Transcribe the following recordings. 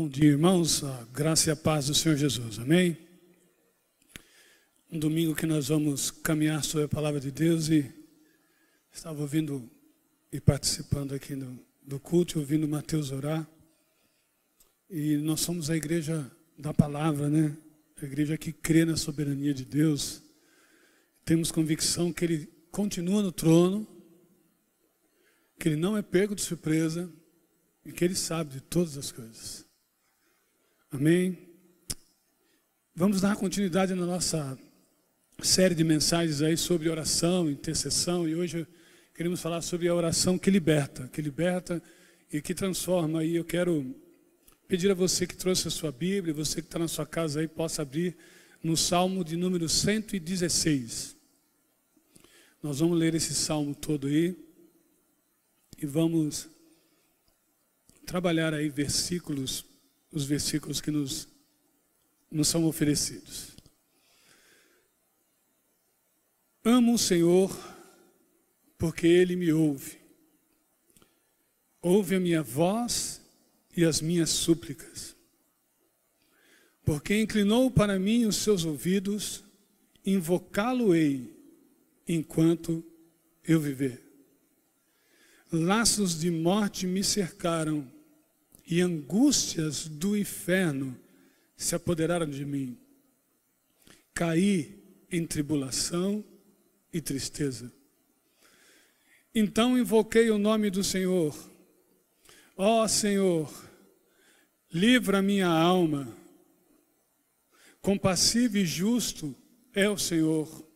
Bom dia, irmãos. A graça e a paz do Senhor Jesus. Amém? Um domingo que nós vamos caminhar sobre a palavra de Deus e estava ouvindo e participando aqui no, do culto, ouvindo Mateus orar. E nós somos a igreja da palavra, né? A igreja que crê na soberania de Deus. Temos convicção que Ele continua no trono, que Ele não é pego de surpresa e que Ele sabe de todas as coisas. Amém? Vamos dar continuidade na nossa série de mensagens aí sobre oração, intercessão, e hoje queremos falar sobre a oração que liberta, que liberta e que transforma. E eu quero pedir a você que trouxe a sua Bíblia, você que está na sua casa aí, possa abrir no Salmo de número 116. Nós vamos ler esse salmo todo aí e vamos trabalhar aí versículos, os versículos que nos, nos são oferecidos. Amo o Senhor porque Ele me ouve. Ouve a minha voz e as minhas súplicas. Porque inclinou para mim os seus ouvidos, invocá-lo-ei enquanto eu viver. Laços de morte me cercaram e angústias do inferno se apoderaram de mim. Caí em tribulação e tristeza. Então invoquei o nome do Senhor. Ó oh, Senhor, livra minha alma. Compassivo e justo é o Senhor.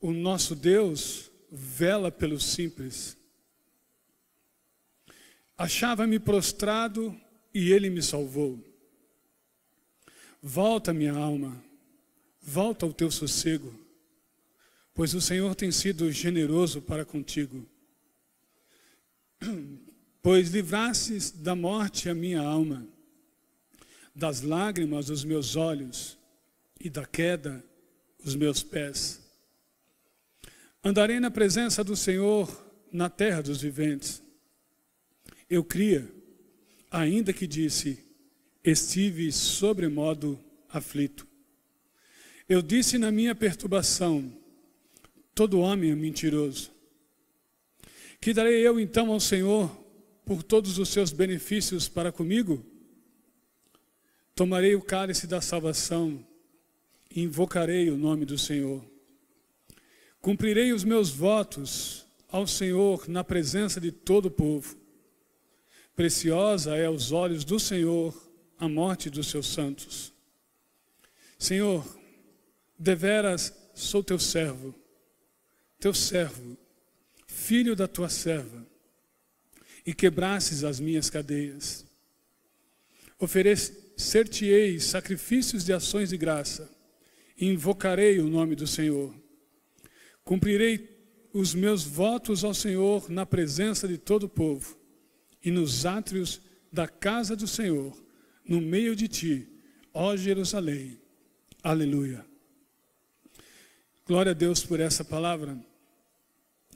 O nosso Deus vela pelos simples. Achava-me prostrado e ele me salvou. Volta, minha alma, volta ao teu sossego pois o Senhor tem sido generoso para contigo. Pois livrastes da morte a minha alma, das lágrimas os meus olhos e da queda os meus pés. Andarei na presença do Senhor na terra dos viventes. Eu cria, ainda que disse, estive sobremodo aflito. Eu disse na minha perturbação, Todo homem é mentiroso. Que darei eu então ao Senhor por todos os seus benefícios para comigo? Tomarei o cálice da salvação e invocarei o nome do Senhor. Cumprirei os meus votos ao Senhor na presença de todo o povo. Preciosa é aos olhos do Senhor a morte dos seus santos. Senhor, deveras sou teu servo teu servo, filho da tua serva, e quebrasses as minhas cadeias. Oferecer-te-ei sacrifícios de ações de graça, e invocarei o nome do Senhor. Cumprirei os meus votos ao Senhor na presença de todo o povo, e nos átrios da casa do Senhor, no meio de ti, ó Jerusalém. Aleluia. Glória a Deus por essa palavra.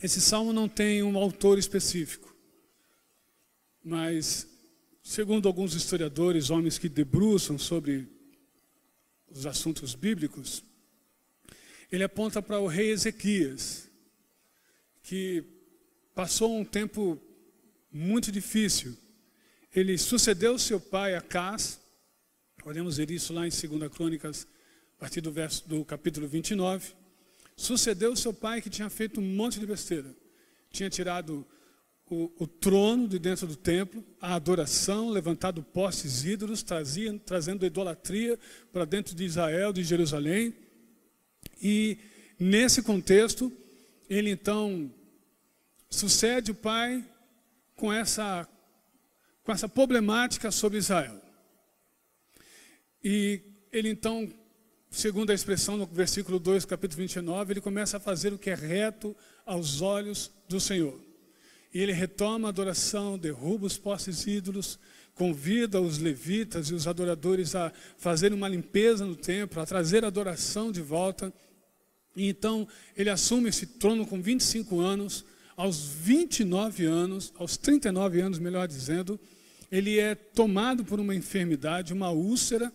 Esse salmo não tem um autor específico, mas, segundo alguns historiadores, homens que debruçam sobre os assuntos bíblicos, ele aponta para o rei Ezequias, que passou um tempo muito difícil. Ele sucedeu seu pai Acás, podemos ver isso lá em 2 Crônicas, a partir do, verso, do capítulo 29 sucedeu seu pai que tinha feito um monte de besteira. Tinha tirado o, o, trono de dentro do templo, a adoração, levantado postes ídolos, trazia, trazendo idolatria para dentro de Israel, de Jerusalém. E nesse contexto, ele então sucede o pai com essa, com essa problemática sobre Israel. E ele então segundo a expressão no versículo 2, capítulo 29, ele começa a fazer o que é reto aos olhos do Senhor. E ele retoma a adoração, derruba os postes ídolos, convida os levitas e os adoradores a fazerem uma limpeza no templo, a trazer a adoração de volta. E então ele assume esse trono com 25 anos, aos 29 anos, aos 39 anos, melhor dizendo, ele é tomado por uma enfermidade, uma úlcera,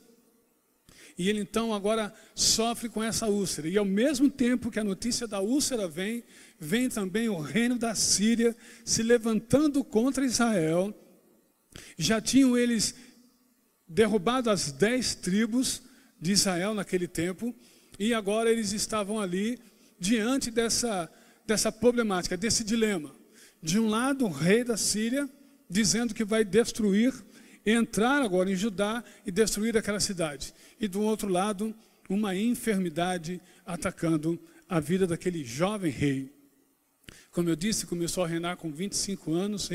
e ele então agora sofre com essa úlcera. E ao mesmo tempo que a notícia da úlcera vem, vem também o reino da Síria se levantando contra Israel. Já tinham eles derrubado as dez tribos de Israel naquele tempo, e agora eles estavam ali diante dessa, dessa problemática, desse dilema. De um lado, o rei da Síria dizendo que vai destruir, entrar agora em Judá e destruir aquela cidade. E do outro lado, uma enfermidade atacando a vida daquele jovem rei. Como eu disse, começou a reinar com 25 anos,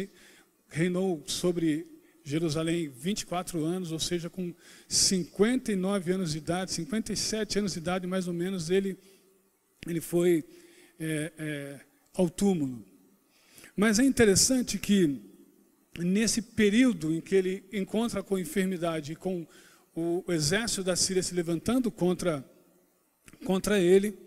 reinou sobre Jerusalém 24 anos, ou seja, com 59 anos de idade, 57 anos de idade mais ou menos, ele, ele foi é, é, ao túmulo. Mas é interessante que nesse período em que ele encontra com a enfermidade e com o exército da Síria se levantando contra, contra ele,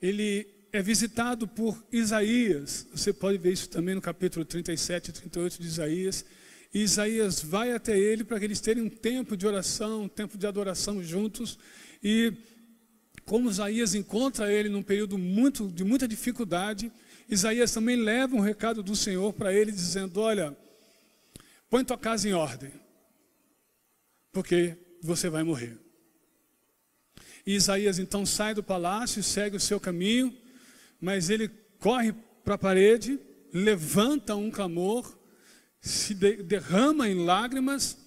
ele é visitado por Isaías. Você pode ver isso também no capítulo 37 e 38 de Isaías. E Isaías vai até ele para que eles tenham um tempo de oração, um tempo de adoração juntos. E como Isaías encontra ele num período muito, de muita dificuldade, Isaías também leva um recado do Senhor para ele, dizendo: Olha, põe tua casa em ordem, porque você vai morrer. E Isaías então sai do palácio, segue o seu caminho, mas ele corre para a parede, levanta um clamor, se derrama em lágrimas,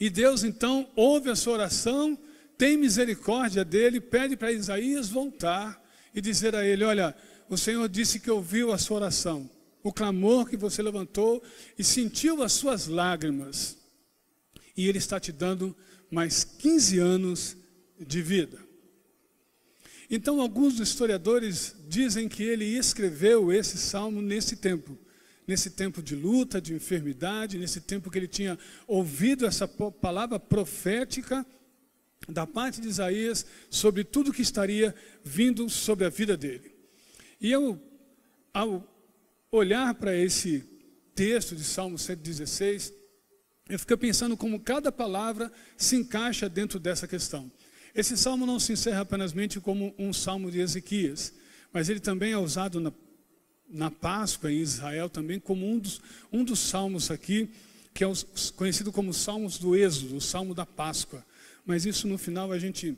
e Deus então ouve a sua oração, tem misericórdia dele, pede para Isaías voltar e dizer a ele: Olha, o Senhor disse que ouviu a sua oração, o clamor que você levantou e sentiu as suas lágrimas. E Ele está te dando mais 15 anos de vida. Então, alguns historiadores dizem que ele escreveu esse salmo nesse tempo, nesse tempo de luta, de enfermidade, nesse tempo que ele tinha ouvido essa palavra profética da parte de Isaías sobre tudo que estaria vindo sobre a vida dele. E eu, ao olhar para esse texto de Salmo 116, eu fiquei pensando como cada palavra se encaixa dentro dessa questão. Esse salmo não se encerra apenas como um salmo de Ezequias, mas ele também é usado na, na Páscoa em Israel também como um dos, um dos salmos aqui, que é conhecido como Salmos do Êxodo, o Salmo da Páscoa. Mas isso no final a gente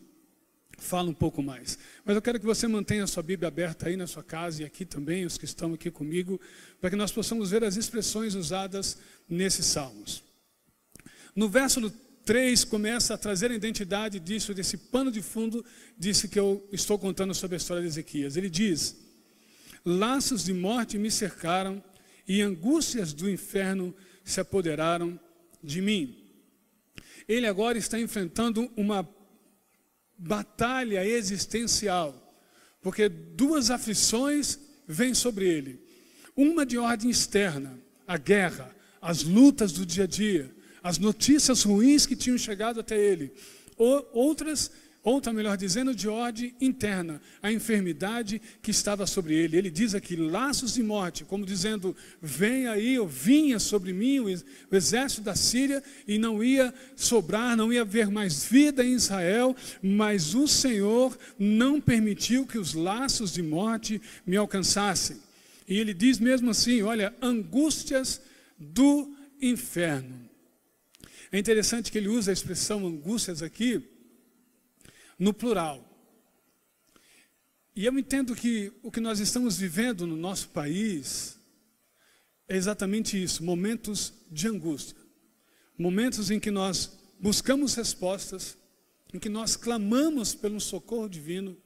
fala um pouco mais. Mas eu quero que você mantenha a sua Bíblia aberta aí na sua casa e aqui também, os que estão aqui comigo, para que nós possamos ver as expressões usadas nesses salmos. No verso 3 começa a trazer a identidade disso, desse pano de fundo, disse que eu estou contando sobre a história de Ezequias. Ele diz: Laços de morte me cercaram e angústias do inferno se apoderaram de mim. Ele agora está enfrentando uma batalha existencial, porque duas aflições vêm sobre ele. Uma de ordem externa, a guerra, as lutas do dia a dia, as notícias ruins que tinham chegado até ele. Outras outra melhor dizendo, de ordem interna, a enfermidade que estava sobre ele. Ele diz aqui, laços de morte, como dizendo, vem aí, ou vinha sobre mim o exército da Síria, e não ia sobrar, não ia haver mais vida em Israel, mas o Senhor não permitiu que os laços de morte me alcançassem. E ele diz mesmo assim, olha, angústias do inferno. É interessante que ele usa a expressão angústias aqui, no plural. E eu entendo que o que nós estamos vivendo no nosso país é exatamente isso: momentos de angústia, momentos em que nós buscamos respostas, em que nós clamamos pelo socorro divino,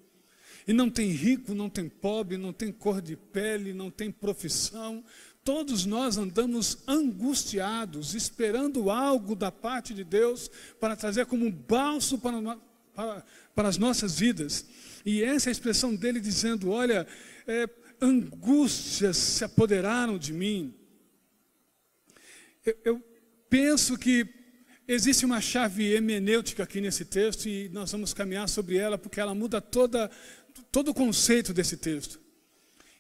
e não tem rico, não tem pobre, não tem cor de pele, não tem profissão, todos nós andamos angustiados, esperando algo da parte de Deus para trazer como um balso para, para, para as nossas vidas. E essa é a expressão dele dizendo: Olha, é, angústias se apoderaram de mim. Eu, eu penso que existe uma chave hermenêutica aqui nesse texto e nós vamos caminhar sobre ela porque ela muda toda, todo o conceito desse texto.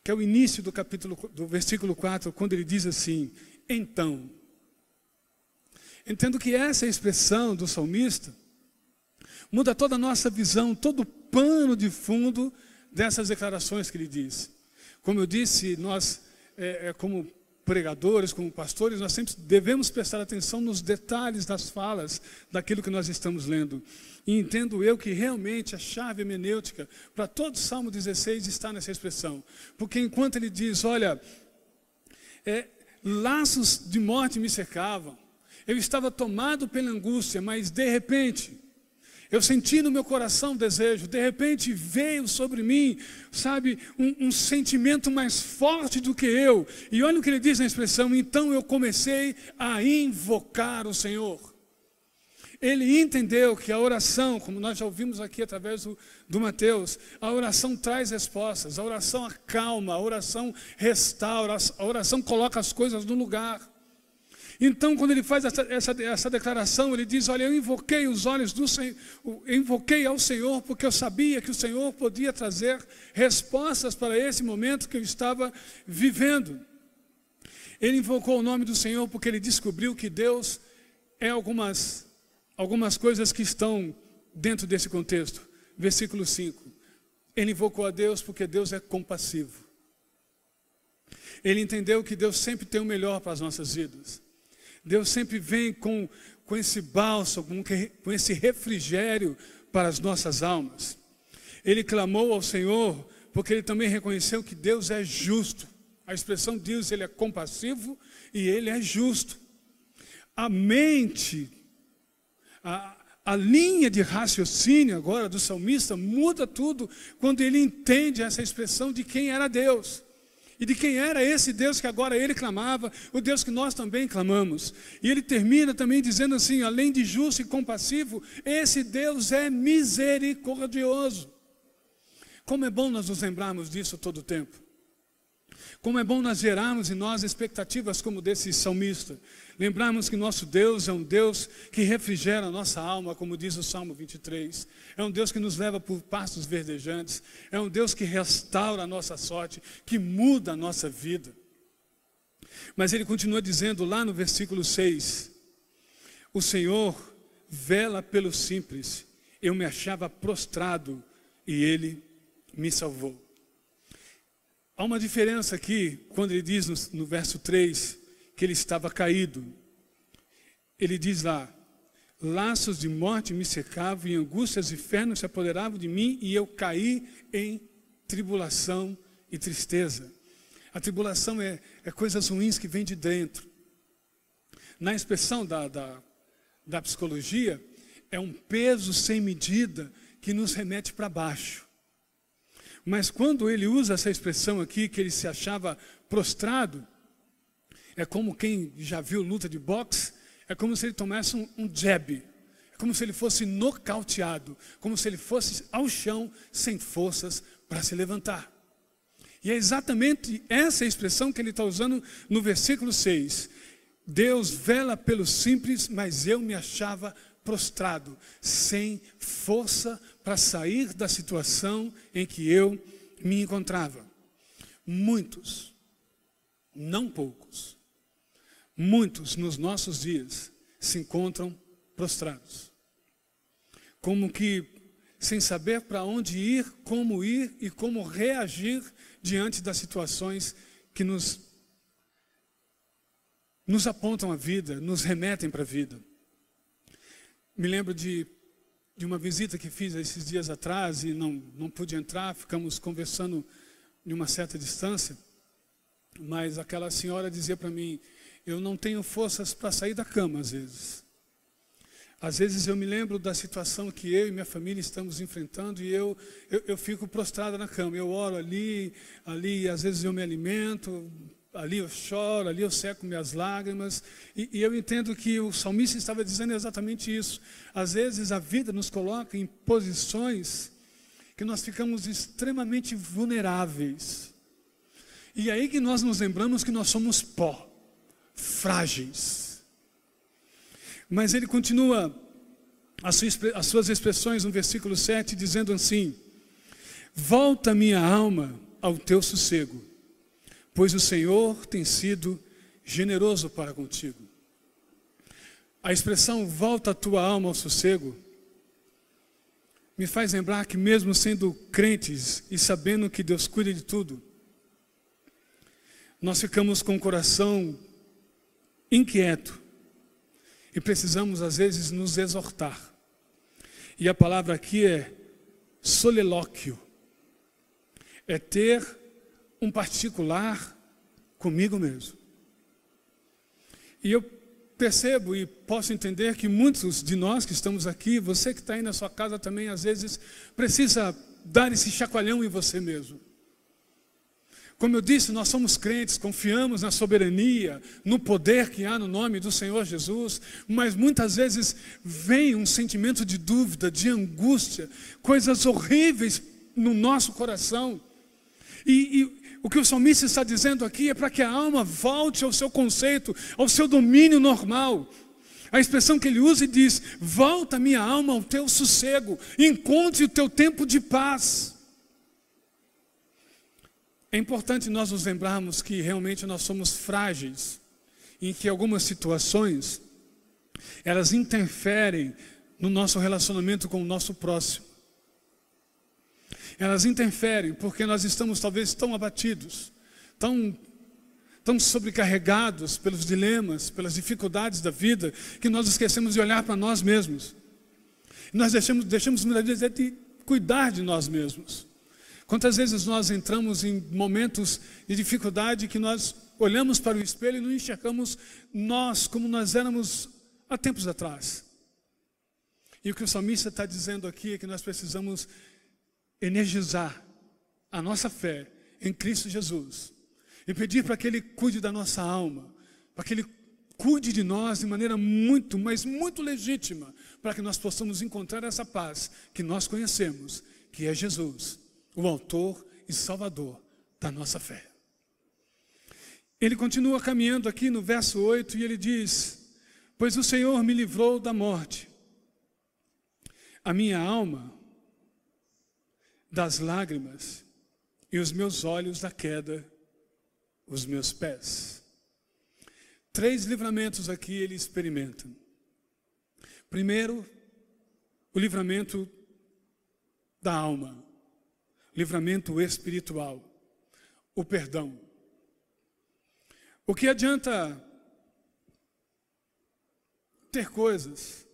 Que é o início do capítulo, do versículo 4, quando ele diz assim: Então. Entendo que essa expressão do salmista muda toda a nossa visão, todo o pano de fundo dessas declarações que ele diz. Como eu disse, nós, é, é, como pregadores, como pastores, nós sempre devemos prestar atenção nos detalhes das falas daquilo que nós estamos lendo. E entendo eu que realmente a chave hermenêutica para todo o Salmo 16 está nessa expressão. Porque enquanto ele diz, olha, é, laços de morte me cercavam, eu estava tomado pela angústia, mas de repente, eu senti no meu coração desejo, de repente veio sobre mim, sabe, um, um, sentimento mais forte do que eu. E olha o que ele diz na expressão: então eu comecei a invocar o Senhor. Ele entendeu que a oração, como nós já ouvimos aqui através do, do Mateus, a oração traz respostas, a oração acalma, a oração restaura, a oração coloca as coisas no lugar. Então, quando ele faz essa, essa, essa declaração, ele diz: Olha, eu invoquei os olhos do Senhor, invoquei ao Senhor, porque eu sabia que o Senhor podia trazer respostas para esse momento que eu estava vivendo. Ele invocou o nome do Senhor porque ele descobriu que Deus é algumas, algumas coisas que estão dentro desse contexto. Versículo 5. Ele invocou a Deus porque Deus é compassivo. Ele entendeu que Deus sempre tem o melhor para as nossas vidas. Deus sempre vem com, com esse bálsamo, com, esse refrigério para as nossas almas. Ele clamou ao Senhor porque ele também reconheceu que Deus é justo. A expressão Deus, ele é compassivo e ele é justo. A mente, a, a linha de raciocínio agora do salmista muda tudo quando ele entende essa expressão de quem era Deus e de quem era esse Deus que agora ele clamava, o Deus que nós também clamamos. E ele termina também dizendo assim: além de justo e compassivo, esse Deus é misericordioso. Como é bom nós nos lembrarmos disso todo o tempo. Como é bom nós gerarmos em nós expectativas como desse salmista. Lembrarmos que nosso Deus é um Deus que refrigera a nossa alma, como diz o Salmo 23. É um Deus que nos leva por pastos verdejantes. É um Deus que restaura a nossa sorte, que muda a nossa vida. Mas ele continua dizendo lá no versículo 6: O Senhor vela pelo simples. Eu me achava prostrado e ele me salvou. Há uma diferença aqui, quando ele diz no, no verso 3 ele estava caído. Ele diz lá: laços de morte me cercavam e angústias e inferno se apoderavam de mim e eu caí em tribulação e tristeza. A tribulação é, é coisas ruins que vêm de dentro. Na expressão da, da, da psicologia, é um peso sem medida que nos remete para baixo. Mas quando ele usa essa expressão aqui, que ele se achava prostrado, é como quem já viu luta de boxe, é como se ele tomasse um, um jab, é como se ele fosse nocauteado, como se ele fosse ao chão sem forças para se levantar. E é exatamente essa expressão que ele está usando no versículo 6. Deus vela pelo simples, mas eu me achava prostrado, sem força para sair da situação em que eu me encontrava. Muitos, não poucos, Muitos nos nossos dias se encontram prostrados, como que sem saber para onde ir, como ir e como reagir diante das situações que nos, nos apontam a vida, nos remetem para a vida. Me lembro de, de uma visita que fiz esses dias atrás e não, não pude entrar, ficamos conversando de uma certa distância, mas aquela senhora dizia para mim: eu não tenho forças para sair da cama às vezes. Às vezes eu me lembro da situação que eu e minha família estamos enfrentando e eu, eu, eu fico prostrada na cama. Eu oro ali, ali às vezes eu me alimento, ali eu choro, ali eu seco minhas lágrimas. E, e eu entendo que o salmista estava dizendo exatamente isso. Às vezes a vida nos coloca em posições que nós ficamos extremamente vulneráveis. E é aí que nós nos lembramos que nós somos pó frágeis. Mas ele continua as suas expressões no versículo 7, dizendo assim: Volta minha alma ao teu sossego, pois o Senhor tem sido generoso para contigo. A expressão volta a tua alma ao sossego me faz lembrar que, mesmo sendo crentes e sabendo que Deus cuida de tudo, nós ficamos com o coração inquieto e precisamos, às vezes, nos exortar. E a palavra aqui é solilóquio é ter um particular comigo mesmo. E eu percebo e posso entender que muitos de nós que estamos aqui, você que está aí na sua casa também, às vezes, precisa dar esse chacoalhão em você mesmo. Como eu disse, nós somos crentes, confiamos na soberania, no poder que há no nome do Senhor Jesus, mas muitas vezes vem um sentimento de dúvida, de angústia, coisas horríveis no nosso coração. E, e o que o salmista está dizendo aqui é para que a alma volte ao seu conceito, ao seu domínio normal. A expressão que ele usa e diz: Volta minha alma ao teu sossego, encontre o teu tempo de paz. É importante nós nos lembrarmos que realmente nós somos frágeis, em que algumas situações elas interferem no nosso relacionamento com o nosso próximo. Elas interferem porque nós estamos talvez tão abatidos, tão, tão sobrecarregados pelos dilemas, pelas dificuldades da vida, que nós esquecemos de olhar para nós mesmos. Nós deixamos, deixamos muitas vezes de cuidar de nós mesmos. Quantas vezes nós entramos em momentos de dificuldade que nós olhamos para o espelho e não enxergamos nós como nós éramos há tempos atrás. E o que o salmista está dizendo aqui é que nós precisamos energizar a nossa fé em Cristo Jesus e pedir para que Ele cuide da nossa alma, para que Ele cuide de nós de maneira muito, mas muito legítima, para que nós possamos encontrar essa paz que nós conhecemos, que é Jesus, o Autor e Salvador da nossa fé. Ele continua caminhando aqui no verso 8 e ele diz: Pois o Senhor me livrou da morte, a minha alma das lágrimas e os meus olhos da queda, os meus pés. Três livramentos aqui ele experimenta. Primeiro, o livramento da alma, livramento espiritual, o perdão. O que adianta ter coisas,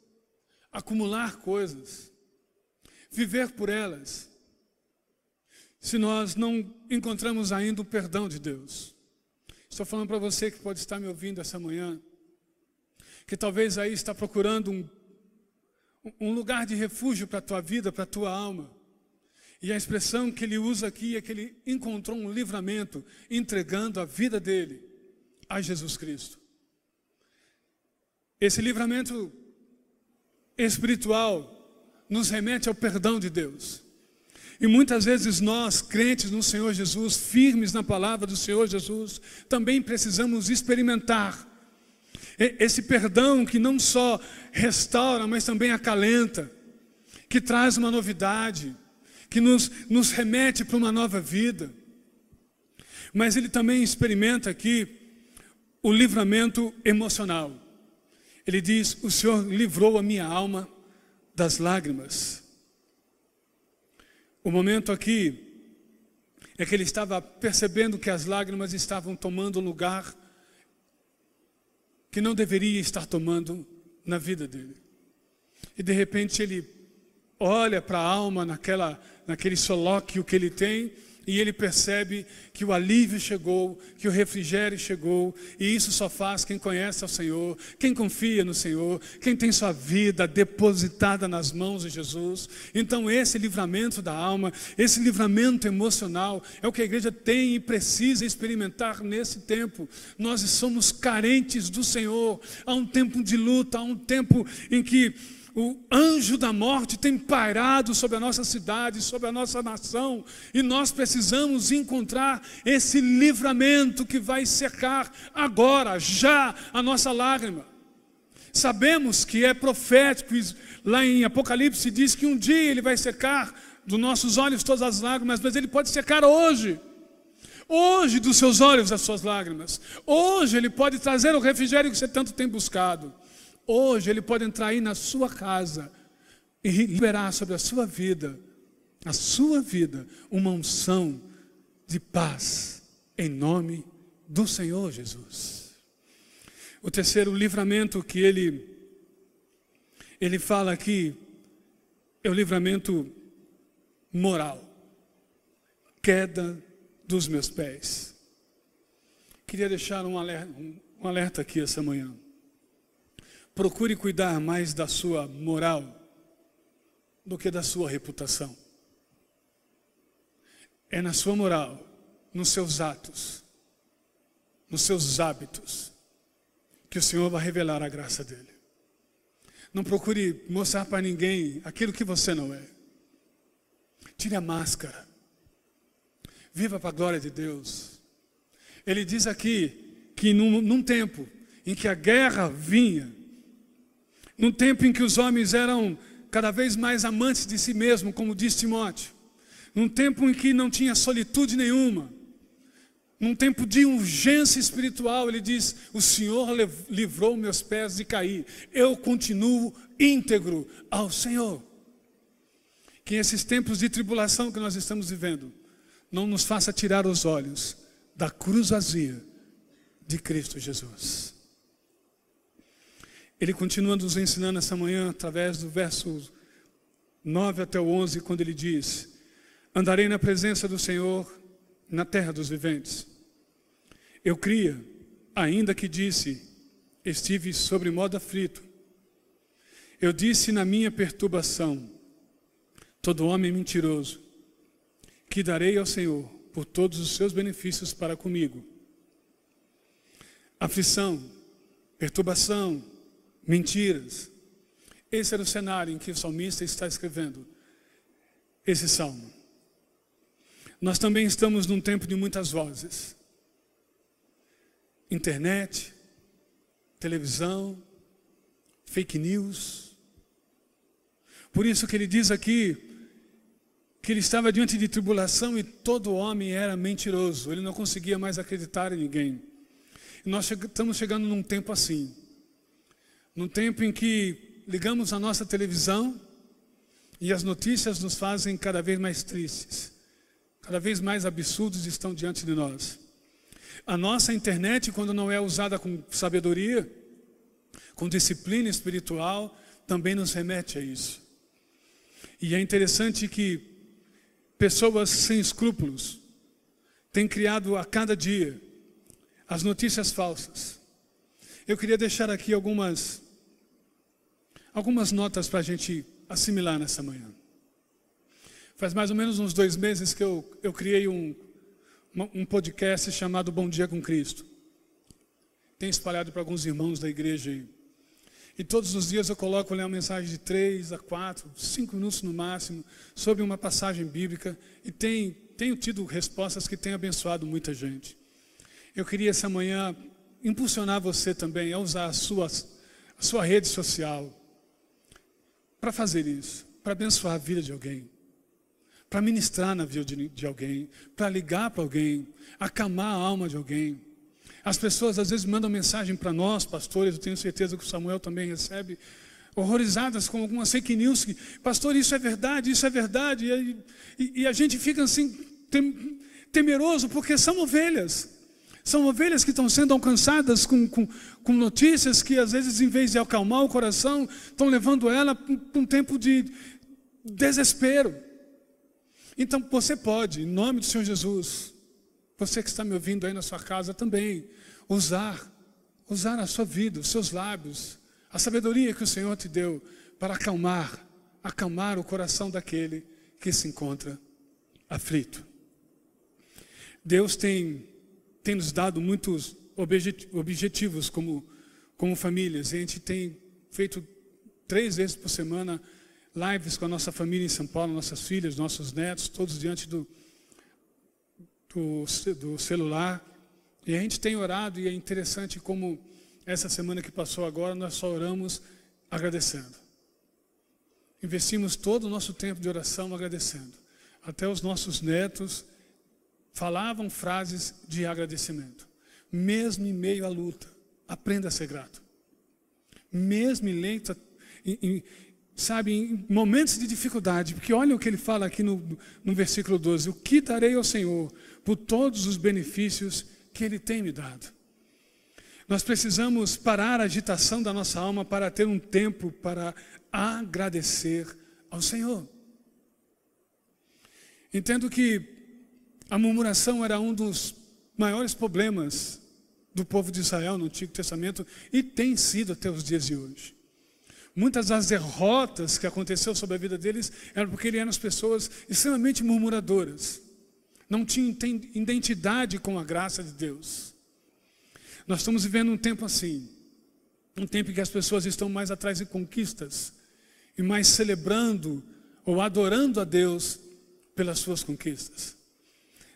acumular coisas, viver por elas, se nós não encontramos ainda o perdão de Deus. Estou falando para você que pode estar me ouvindo essa manhã, que talvez aí está procurando um, um lugar de refúgio para a tua vida, para a tua alma. E a expressão que ele usa aqui é que ele encontrou um livramento entregando a vida dele a Jesus Cristo. Esse livramento espiritual nos remete ao perdão de Deus. E muitas vezes nós, crentes no Senhor Jesus, firmes na palavra do Senhor Jesus, também precisamos experimentar esse perdão que não só restaura, mas também acalenta, que traz uma novidade, que nos, nos remete para uma nova vida. Mas ele também experimenta aqui o livramento emocional. Ele diz: O Senhor livrou a minha alma das lágrimas. O momento aqui é que ele estava percebendo que as lágrimas estavam tomando lugar que não deveria estar tomando na vida dele. E de repente ele olha para a alma naquela, naquele solóquio que ele tem e ele percebe que o alívio chegou, que o refrigério chegou, e isso só faz quem conhece ao Senhor, quem confia no Senhor, quem tem sua vida depositada nas mãos de Jesus. Então, esse livramento da alma, esse livramento emocional, é o que a igreja tem e precisa experimentar nesse tempo. Nós somos carentes do Senhor, há um tempo de luta, há um tempo em que o anjo da morte tem pairado sobre a nossa cidade, sobre a nossa nação, e nós precisamos encontrar esse livramento que vai secar agora, já, a nossa lágrima. Sabemos que é profético, lá em Apocalipse diz que um dia ele vai secar dos nossos olhos todas as lágrimas, mas ele pode secar hoje. Hoje, dos seus olhos, as suas lágrimas. Hoje, ele pode trazer o refrigério que você tanto tem buscado. Hoje Ele pode entrar aí na sua casa e liberar sobre a sua vida, a sua vida, uma unção de paz, em nome do Senhor Jesus. O terceiro livramento que ele, ele fala aqui é o livramento moral, queda dos meus pés. Queria deixar um alerta, um alerta aqui essa manhã. Procure cuidar mais da sua moral do que da sua reputação. É na sua moral, nos seus atos, nos seus hábitos, que o Senhor vai revelar a graça dele. Não procure mostrar para ninguém aquilo que você não é. Tire a máscara. Viva para a glória de Deus. Ele diz aqui que num, num tempo em que a guerra vinha, num tempo em que os homens eram cada vez mais amantes de si mesmo, como diz Timóteo, num tempo em que não tinha solitude nenhuma, num tempo de urgência espiritual, ele diz: O Senhor livrou meus pés de cair, eu continuo íntegro ao Senhor. Que esses tempos de tribulação que nós estamos vivendo não nos faça tirar os olhos da cruz vazia de Cristo Jesus. Ele continua nos ensinando essa manhã através do verso 9 até o 11, quando ele diz: Andarei na presença do Senhor na terra dos viventes. Eu cria, ainda que disse, estive sobre modo aflito. Eu disse na minha perturbação: todo homem mentiroso, que darei ao Senhor por todos os seus benefícios para comigo. Aflição, perturbação, mentiras. Esse era o cenário em que o salmista está escrevendo esse salmo. Nós também estamos num tempo de muitas vozes. Internet, televisão, fake news. Por isso que ele diz aqui que ele estava diante de tribulação e todo homem era mentiroso, ele não conseguia mais acreditar em ninguém. E nós estamos chegando num tempo assim, num tempo em que ligamos a nossa televisão e as notícias nos fazem cada vez mais tristes, cada vez mais absurdos estão diante de nós. A nossa internet, quando não é usada com sabedoria, com disciplina espiritual, também nos remete a isso. E é interessante que pessoas sem escrúpulos têm criado a cada dia as notícias falsas. Eu queria deixar aqui algumas, algumas notas para a gente assimilar nessa manhã. Faz mais ou menos uns dois meses que eu, eu criei um, um podcast chamado Bom Dia com Cristo. Tem espalhado para alguns irmãos da igreja aí. E todos os dias eu coloco ali uma mensagem de três a quatro, cinco minutos no máximo, sobre uma passagem bíblica. E tem, tenho tido respostas que têm abençoado muita gente. Eu queria essa manhã impulsionar você também a usar a sua, a sua rede social para fazer isso, para abençoar a vida de alguém, para ministrar na vida de, de alguém, para ligar para alguém, acalmar a alma de alguém. As pessoas às vezes mandam mensagem para nós, pastores, eu tenho certeza que o Samuel também recebe, horrorizadas com algumas fake news, que, pastor, isso é verdade, isso é verdade, e, e, e a gente fica assim, tem, temeroso, porque são ovelhas. São ovelhas que estão sendo alcançadas com, com, com, notícias que, às vezes, em vez de acalmar o coração, estão levando ela para um tempo de desespero. Então, você pode, em nome do Senhor Jesus, você que está me ouvindo aí na sua casa também, usar, usar a sua vida, os seus lábios, a sabedoria que o Senhor te deu para acalmar, acalmar o coração daquele que se encontra aflito. Deus tem, tem nos dado muitos objetivos como, como famílias. A gente tem feito três vezes por semana lives com a nossa família em São Paulo, nossas filhas, nossos netos, todos diante do, do, do celular. E a gente tem orado, e é interessante como essa semana que passou agora, nós só oramos agradecendo. Investimos todo o nosso tempo de oração agradecendo. Até os nossos netos falavam frases de agradecimento. Mesmo em meio à luta, aprenda a ser grato. mesmo em lenta, em, em, sabe, em momentos de dificuldade, porque olha o que ele fala aqui no, no versículo 12: O que darei ao Senhor por todos os benefícios que Ele tem me dado? Nós precisamos parar a agitação da nossa alma para ter um tempo para agradecer ao Senhor. Entendo que a murmuração era um dos maiores problemas do povo de Israel no Antigo Testamento e tem sido até os dias de hoje. Muitas das derrotas que aconteceu sobre a vida deles eram porque eles eram pessoas extremamente murmuradoras. Não tinham identidade com a graça de Deus. Nós estamos vivendo um tempo assim. Um tempo em que as pessoas estão mais atrás de conquistas e mais celebrando ou adorando a Deus pelas suas conquistas.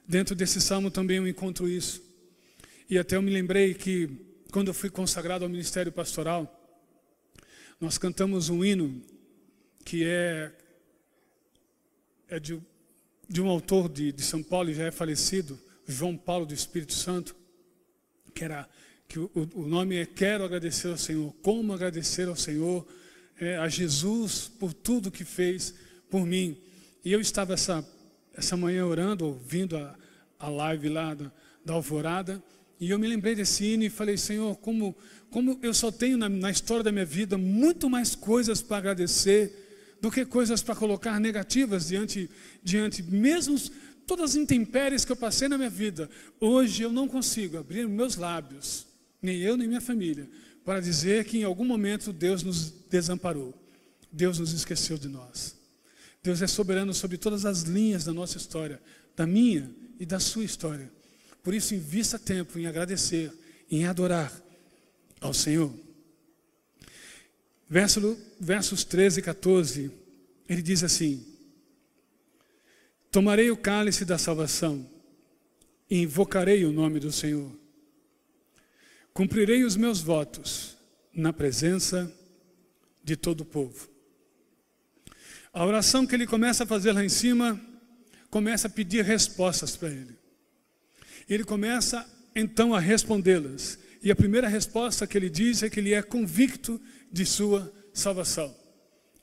Dentro desse salmo também eu encontro isso. E até eu me lembrei que quando eu fui consagrado ao ministério pastoral, nós cantamos um hino que é, é de, de um autor de, de São Paulo, já é falecido, João Paulo do Espírito Santo, que era que o, o nome é Quero agradecer ao Senhor. Como agradecer ao Senhor, é, a Jesus por tudo que fez por mim. E eu estava essa, essa manhã orando, ouvindo a, a live lá da, da Alvorada, e eu me lembrei desse hino e falei, Senhor, como, como eu só tenho na, na história da minha vida muito mais coisas para agradecer do que coisas para colocar negativas diante, diante mesmo todas as intempéries que eu passei na minha vida. Hoje eu não consigo abrir meus lábios, nem eu nem minha família, para dizer que em algum momento Deus nos desamparou. Deus nos esqueceu de nós. Deus é soberano sobre todas as linhas da nossa história, da minha e da sua história. Por isso, invista tempo em agradecer, em adorar ao Senhor. Verso, versos 13 e 14, ele diz assim: Tomarei o cálice da salvação e invocarei o nome do Senhor. Cumprirei os meus votos na presença de todo o povo. A oração que ele começa a fazer lá em cima, começa a pedir respostas para ele. Ele começa então a respondê-las. E a primeira resposta que ele diz é que ele é convicto de sua salvação.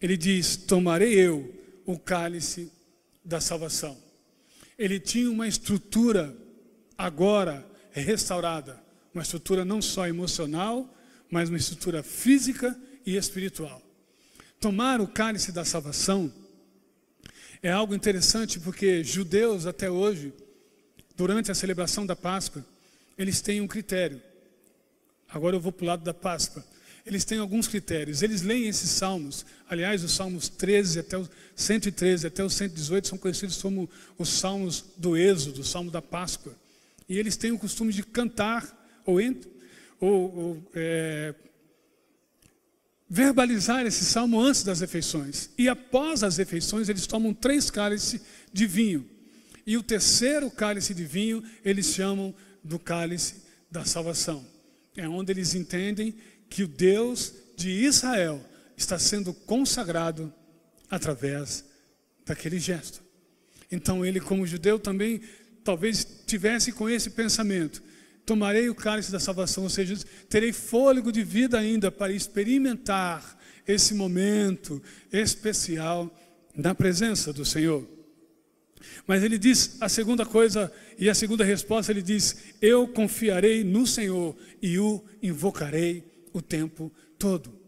Ele diz: Tomarei eu o cálice da salvação. Ele tinha uma estrutura agora restaurada, uma estrutura não só emocional, mas uma estrutura física e espiritual. Tomar o cálice da salvação é algo interessante porque judeus até hoje durante a celebração da Páscoa, eles têm um critério. Agora eu vou para o lado da Páscoa. Eles têm alguns critérios. Eles leem esses salmos. Aliás, os salmos 13 até o 113 até o 118 são conhecidos como os salmos do Êxodo, o salmo da Páscoa. E eles têm o costume de cantar ou, ou, ou é, verbalizar esse salmo antes das refeições. E após as refeições, eles tomam três cálices de vinho. E o terceiro cálice de vinho, eles chamam do cálice da salvação. É onde eles entendem que o Deus de Israel está sendo consagrado através daquele gesto. Então ele, como judeu, também talvez tivesse com esse pensamento: tomarei o cálice da salvação, ou seja, terei fôlego de vida ainda para experimentar esse momento especial na presença do Senhor. Mas ele diz a segunda coisa, e a segunda resposta ele diz: Eu confiarei no Senhor e o invocarei o tempo todo.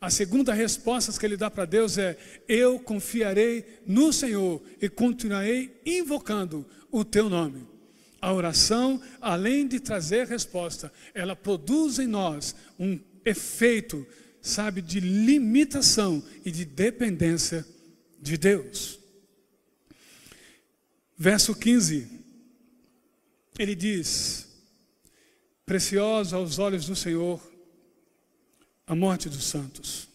A segunda resposta que ele dá para Deus é: Eu confiarei no Senhor e continuarei invocando o teu nome. A oração, além de trazer resposta, ela produz em nós um efeito, sabe, de limitação e de dependência de Deus. Verso 15, ele diz: Preciosa aos olhos do Senhor a morte dos santos.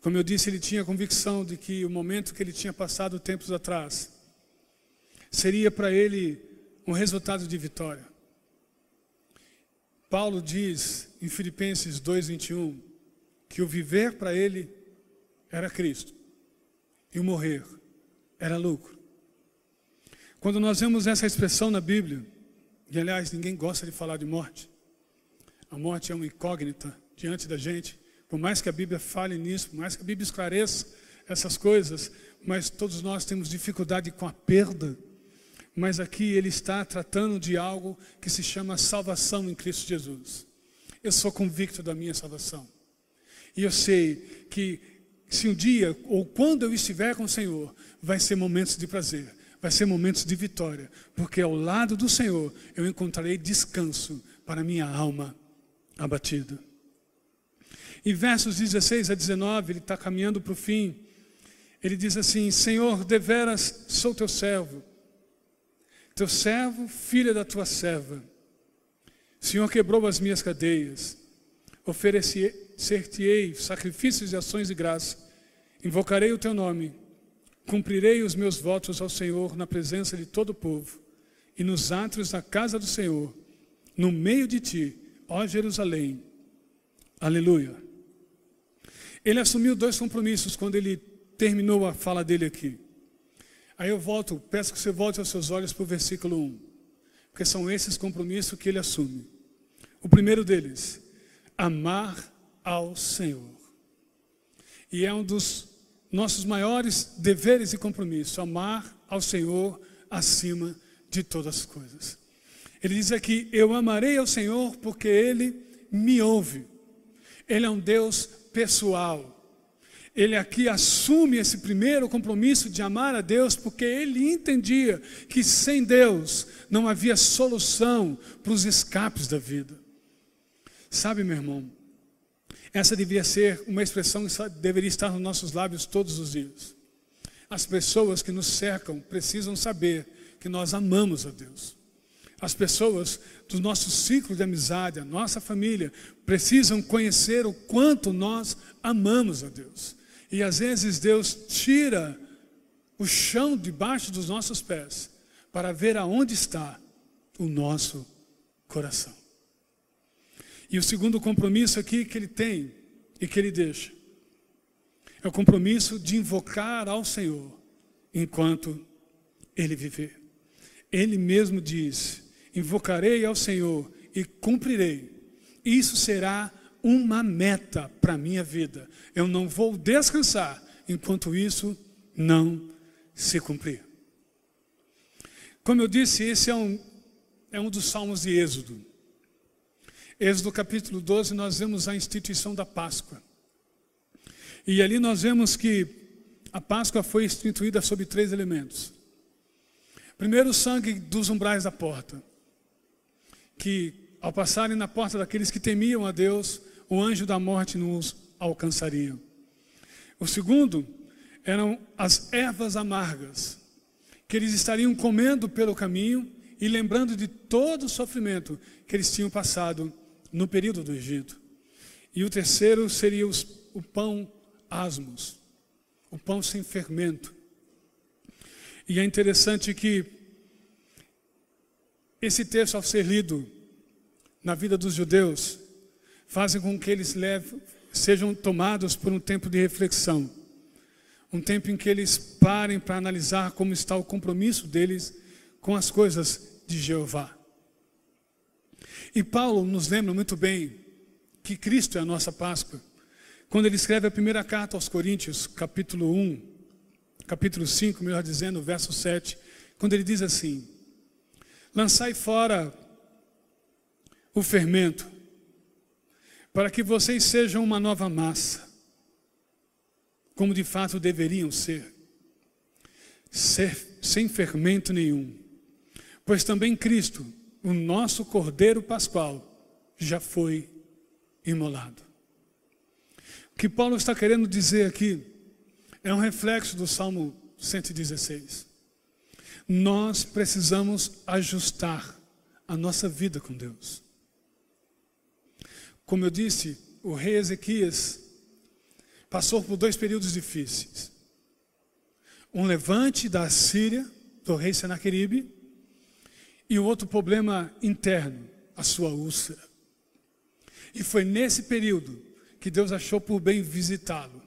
Como eu disse, ele tinha convicção de que o momento que ele tinha passado tempos atrás seria para ele um resultado de vitória. Paulo diz em Filipenses 2:21 que o viver para ele era Cristo e o morrer era lucro. Quando nós vemos essa expressão na Bíblia, e aliás ninguém gosta de falar de morte, a morte é uma incógnita diante da gente, por mais que a Bíblia fale nisso, por mais que a Bíblia esclareça essas coisas, mas todos nós temos dificuldade com a perda. Mas aqui ele está tratando de algo que se chama salvação em Cristo Jesus. Eu sou convicto da minha salvação. E eu sei que se um dia ou quando eu estiver com o Senhor, vai ser momentos de prazer, vai ser momentos de vitória, porque ao lado do Senhor eu encontrarei descanso para minha alma abatida. Em versos 16 a 19, ele está caminhando para o fim. Ele diz assim: Senhor, deveras sou teu servo, teu servo, filha da tua serva. Senhor quebrou as minhas cadeias, oferecer-te-ei sacrifícios e ações de graça, invocarei o teu nome, cumprirei os meus votos ao Senhor na presença de todo o povo e nos átrios da casa do Senhor, no meio de ti, ó Jerusalém. Aleluia. Ele assumiu dois compromissos quando ele terminou a fala dele aqui. Aí eu volto, peço que você volte os seus olhos para o versículo 1, porque são esses compromissos que ele assume. O primeiro deles, amar ao Senhor. E é um dos nossos maiores deveres e compromissos, amar ao Senhor acima de todas as coisas. Ele diz aqui: Eu amarei ao Senhor porque Ele me ouve. Ele é um Deus pessoal. Ele aqui assume esse primeiro compromisso de amar a Deus, porque ele entendia que sem Deus não havia solução para os escapes da vida. Sabe, meu irmão, essa devia ser uma expressão que deveria estar nos nossos lábios todos os dias. As pessoas que nos cercam precisam saber que nós amamos a Deus. As pessoas do nosso ciclo de amizade, a nossa família, precisam conhecer o quanto nós amamos a Deus. E às vezes Deus tira o chão debaixo dos nossos pés para ver aonde está o nosso coração. E o segundo compromisso aqui que ele tem e que ele deixa é o compromisso de invocar ao Senhor enquanto ele viver. Ele mesmo diz: invocarei ao Senhor e cumprirei. Isso será uma meta para a minha vida. Eu não vou descansar enquanto isso não se cumprir. Como eu disse, esse é um, é um dos salmos de Êxodo. Êxodo capítulo 12, nós vemos a instituição da Páscoa. E ali nós vemos que a Páscoa foi instituída sobre três elementos. Primeiro, o sangue dos umbrais da porta que ao passarem na porta daqueles que temiam a Deus, o anjo da morte nos alcançaria. O segundo eram as ervas amargas, que eles estariam comendo pelo caminho e lembrando de todo o sofrimento que eles tinham passado no período do Egito. E o terceiro seria os, o pão asmos, o pão sem fermento. E é interessante que esse texto, ao ser lido na vida dos judeus, fazem com que eles sejam tomados por um tempo de reflexão. Um tempo em que eles parem para analisar como está o compromisso deles com as coisas de Jeová. E Paulo nos lembra muito bem que Cristo é a nossa Páscoa. Quando ele escreve a primeira carta aos Coríntios, capítulo 1, capítulo 5, melhor dizendo, verso 7, quando ele diz assim: Lançai fora o fermento, para que vocês sejam uma nova massa, como de fato deveriam ser, ser sem fermento nenhum. Pois também Cristo, o nosso Cordeiro Pascual, já foi imolado. O que Paulo está querendo dizer aqui é um reflexo do Salmo 116 nós precisamos ajustar a nossa vida com Deus. Como eu disse, o rei Ezequias passou por dois períodos difíceis. Um levante da Síria, do rei Senaqueribe, e o outro problema interno, a sua úlcera. E foi nesse período que Deus achou por bem visitá-lo.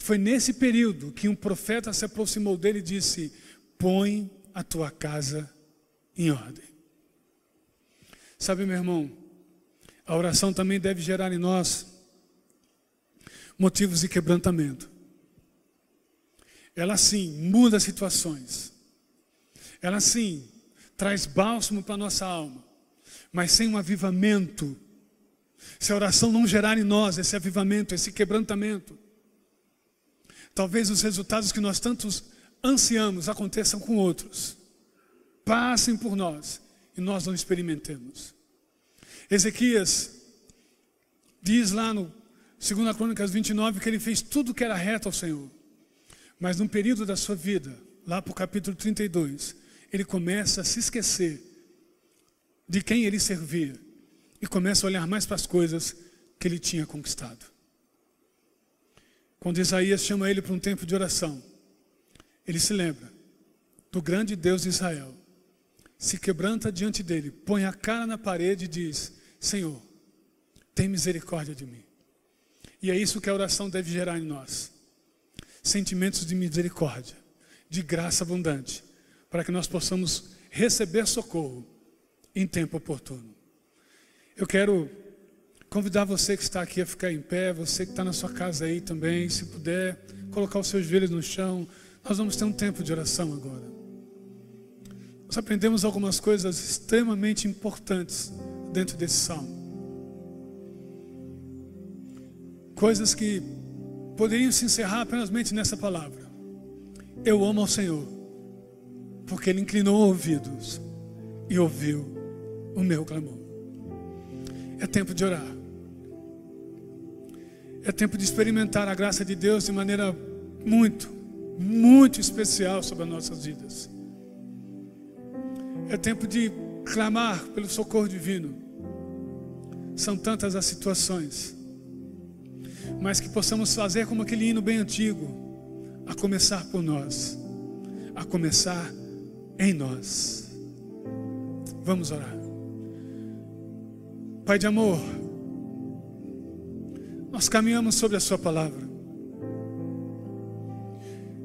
Foi nesse período que um profeta se aproximou dele e disse: põe a tua casa em ordem. Sabe, meu irmão, a oração também deve gerar em nós motivos de quebrantamento. Ela sim muda situações. Ela sim traz bálsamo para nossa alma. Mas sem um avivamento, se a oração não gerar em nós esse avivamento, esse quebrantamento, talvez os resultados que nós tantos ansiamos aconteçam com outros. Passem por nós e nós não experimentemos. Ezequias diz lá no 2 Crônicas 29 que ele fez tudo que era reto ao Senhor. Mas num período da sua vida, lá para o capítulo 32, ele começa a se esquecer de quem ele servia e começa a olhar mais para as coisas que ele tinha conquistado. Quando Isaías chama ele para um tempo de oração, ele se lembra do grande Deus de Israel, se quebranta diante dele, põe a cara na parede e diz: Senhor, tem misericórdia de mim. E é isso que a oração deve gerar em nós: sentimentos de misericórdia, de graça abundante, para que nós possamos receber socorro em tempo oportuno. Eu quero convidar você que está aqui a ficar em pé, você que está na sua casa aí também, se puder, colocar os seus joelhos no chão. Nós vamos ter um tempo de oração agora. Nós aprendemos algumas coisas extremamente importantes dentro desse salmo. Coisas que poderiam se encerrar apenas nessa palavra. Eu amo ao Senhor, porque Ele inclinou ouvidos e ouviu o meu clamor. É tempo de orar. É tempo de experimentar a graça de Deus de maneira muito, muito especial sobre as nossas vidas. É tempo de clamar pelo socorro divino. São tantas as situações, mas que possamos fazer como aquele hino bem antigo, a começar por nós, a começar em nós. Vamos orar. Pai de amor, nós caminhamos sobre a Sua palavra.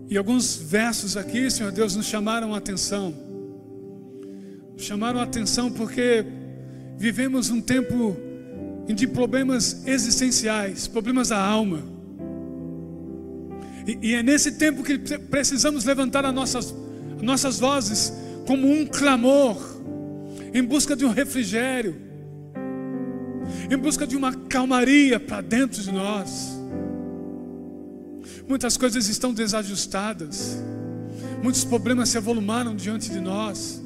E alguns versos aqui, Senhor Deus, nos chamaram a atenção. Chamaram a atenção porque vivemos um tempo de problemas existenciais, problemas da alma. E, e é nesse tempo que precisamos levantar as nossas, as nossas vozes como um clamor, em busca de um refrigério, em busca de uma calmaria para dentro de nós. Muitas coisas estão desajustadas, muitos problemas se avolumaram diante de nós,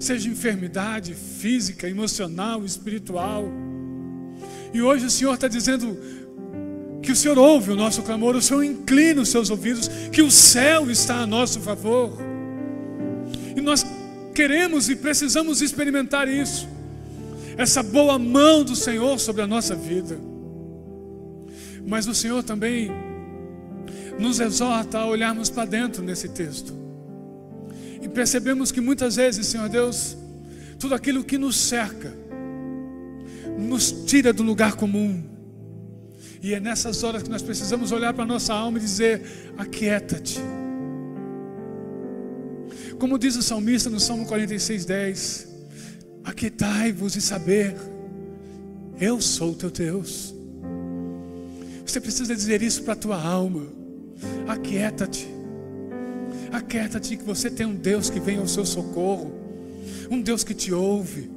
seja enfermidade física, emocional, espiritual. E hoje o Senhor está dizendo que o Senhor ouve o nosso clamor, o Senhor inclina os seus ouvidos, que o céu está a nosso favor. E nós queremos e precisamos experimentar isso essa boa mão do Senhor sobre a nossa vida. Mas o Senhor também nos exorta a olharmos para dentro nesse texto. E percebemos que muitas vezes, Senhor Deus, tudo aquilo que nos cerca nos tira do lugar comum. E é nessas horas que nós precisamos olhar para a nossa alma e dizer: aquieta-te. Como diz o salmista no Salmo 46, 10: Aquietai-vos e saber, eu sou o teu Deus. Você precisa dizer isso para a tua alma. Aquieta-te. Aquieta-te que você tem um Deus que vem ao seu socorro, um Deus que te ouve.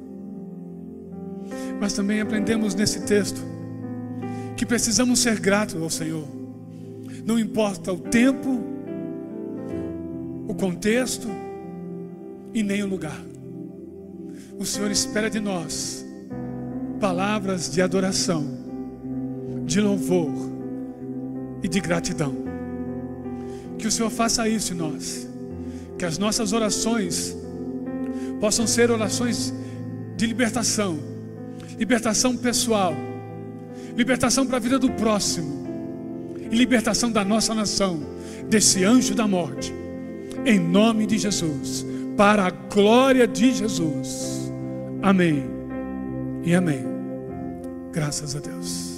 Mas também aprendemos nesse texto que precisamos ser gratos ao Senhor. Não importa o tempo, o contexto e nem o lugar o Senhor espera de nós palavras de adoração, de louvor e de gratidão. Que o Senhor faça isso em nós, que as nossas orações possam ser orações de libertação, libertação pessoal, libertação para a vida do próximo e libertação da nossa nação desse anjo da morte. Em nome de Jesus, para a glória de Jesus. Amém e amém. Graças a Deus.